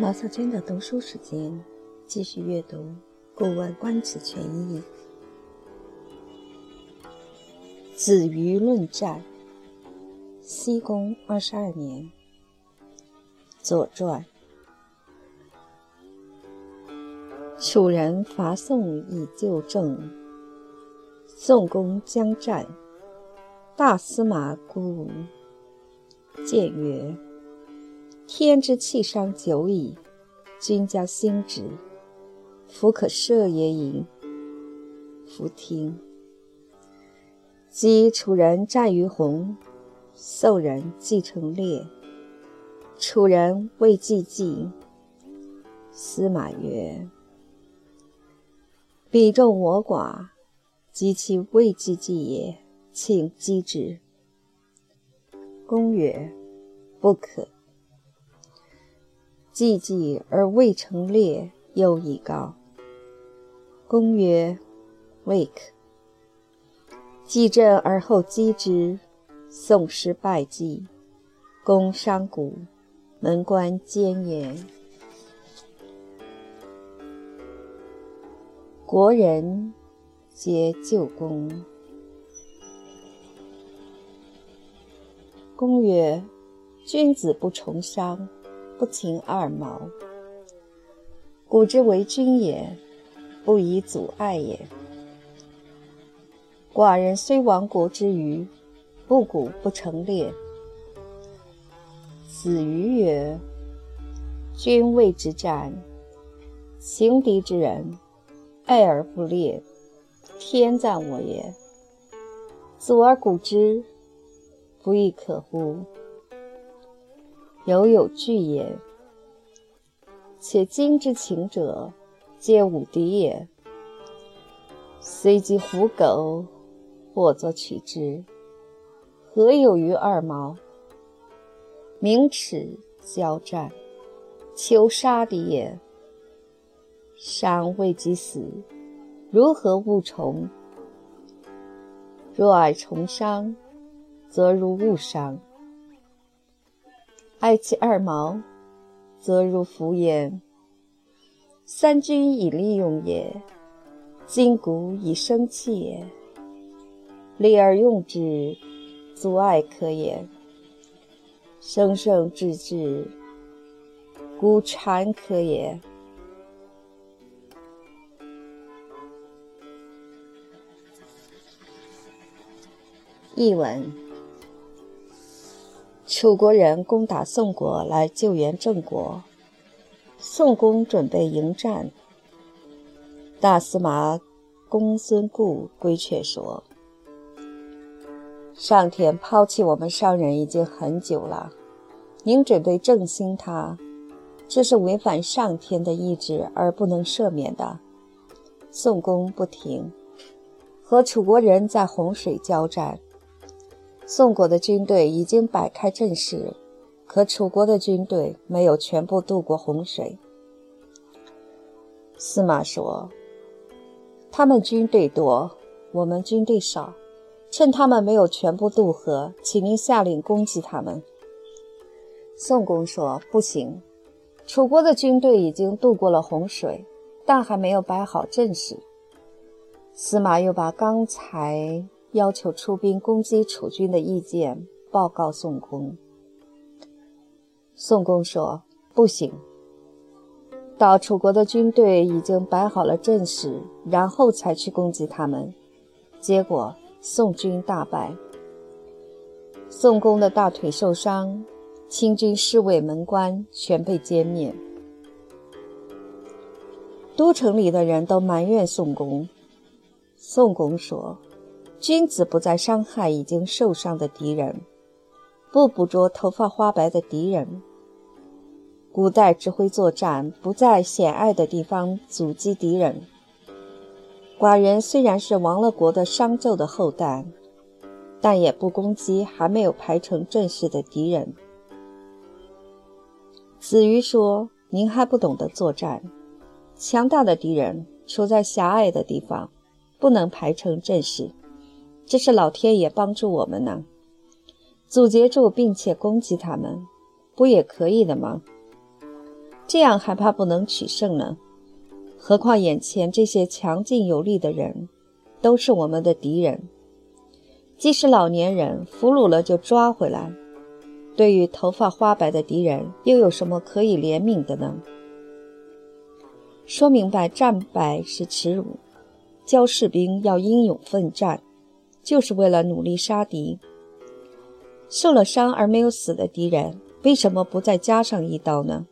毛小娟的读书时间，继续阅读《古文观止全译》。子瑜论战，西宫二十二年，《左传》。楚人伐宋以救郑，宋公将战，大司马孤谏曰。天之气伤久矣，君将兴之，弗可赦也已。夫听。及楚人战于洪，宋人继成列。楚人谓季季。司马曰：“彼众我寡，及其未季季也，请击之。”公曰：“不可。”既济而未成列，又以告。公曰：“未可。”既振而后击之，宋师败绩，公伤骨，门关坚焉。国人皆救公。公曰：“君子不重伤。”不勤二毛，古之为君也，不以阻碍也。寡人虽亡国之余，不鼓不成列。子瑜曰：“君谓之战，行敌之人，爱而不列，天赞我也。阻而鼓之，不亦可乎？”犹有惧也。且今之情者，皆无敌也。虽及虎狗，或作取之，何有于二毛？明耻交战，求杀敌也。伤未及死，如何勿从？若爱从伤，则如误伤。爱其二毛，则如夫焉。三军以利用也，筋骨以生气也。利而用之，阻碍可也。生生致之，骨缠可也。译文。楚国人攻打宋国来救援郑国，宋公准备迎战。大司马公孙固规劝说：“上天抛弃我们商人已经很久了，您准备振兴他，这是违反上天的意志而不能赦免的。”宋公不听，和楚国人在洪水交战。宋国的军队已经摆开阵势，可楚国的军队没有全部渡过洪水。司马说：“他们军队多，我们军队少，趁他们没有全部渡河，请您下令攻击他们。”宋公说：“不行，楚国的军队已经渡过了洪水，但还没有摆好阵势。”司马又把刚才。要求出兵攻击楚军的意见报告宋公。宋公说：“不行，到楚国的军队已经摆好了阵势，然后才去攻击他们。结果宋军大败，宋公的大腿受伤，清军侍卫门关全被歼灭。都城里的人都埋怨宋公。宋公说。”君子不再伤害已经受伤的敌人，不捕捉头发花白的敌人。古代指挥作战，不在险隘的地方阻击敌人。寡人虽然是亡了国的商纣的后代，但也不攻击还没有排成阵势的敌人。子瑜说：“您还不懂得作战，强大的敌人处在狭隘的地方，不能排成阵势。”这是老天爷帮助我们呢，阻截住并且攻击他们，不也可以的吗？这样还怕不能取胜呢？何况眼前这些强劲有力的人，都是我们的敌人。即使老年人俘虏了就抓回来，对于头发花白的敌人，又有什么可以怜悯的呢？说明白战败是耻辱，教士兵要英勇奋战，就是为了努力杀敌。受了伤而没有死的敌人，为什么不再加上一刀呢？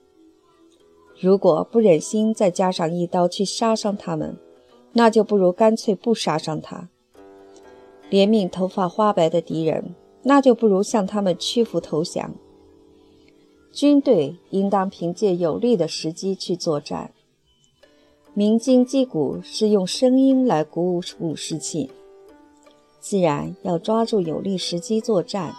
如果不忍心再加上一刀去杀伤他们，那就不如干脆不杀伤他。怜悯头发花白的敌人，那就不如向他们屈服投降。军队应当凭借有利的时机去作战。鸣金击鼓是用声音来鼓舞士气，既然要抓住有利时机作战。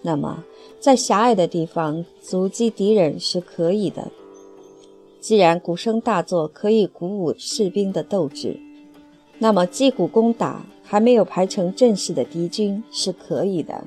那么，在狭隘的地方阻击敌人是可以的。既然鼓声大作可以鼓舞士兵的斗志，那么击鼓攻打还没有排成阵势的敌军是可以的。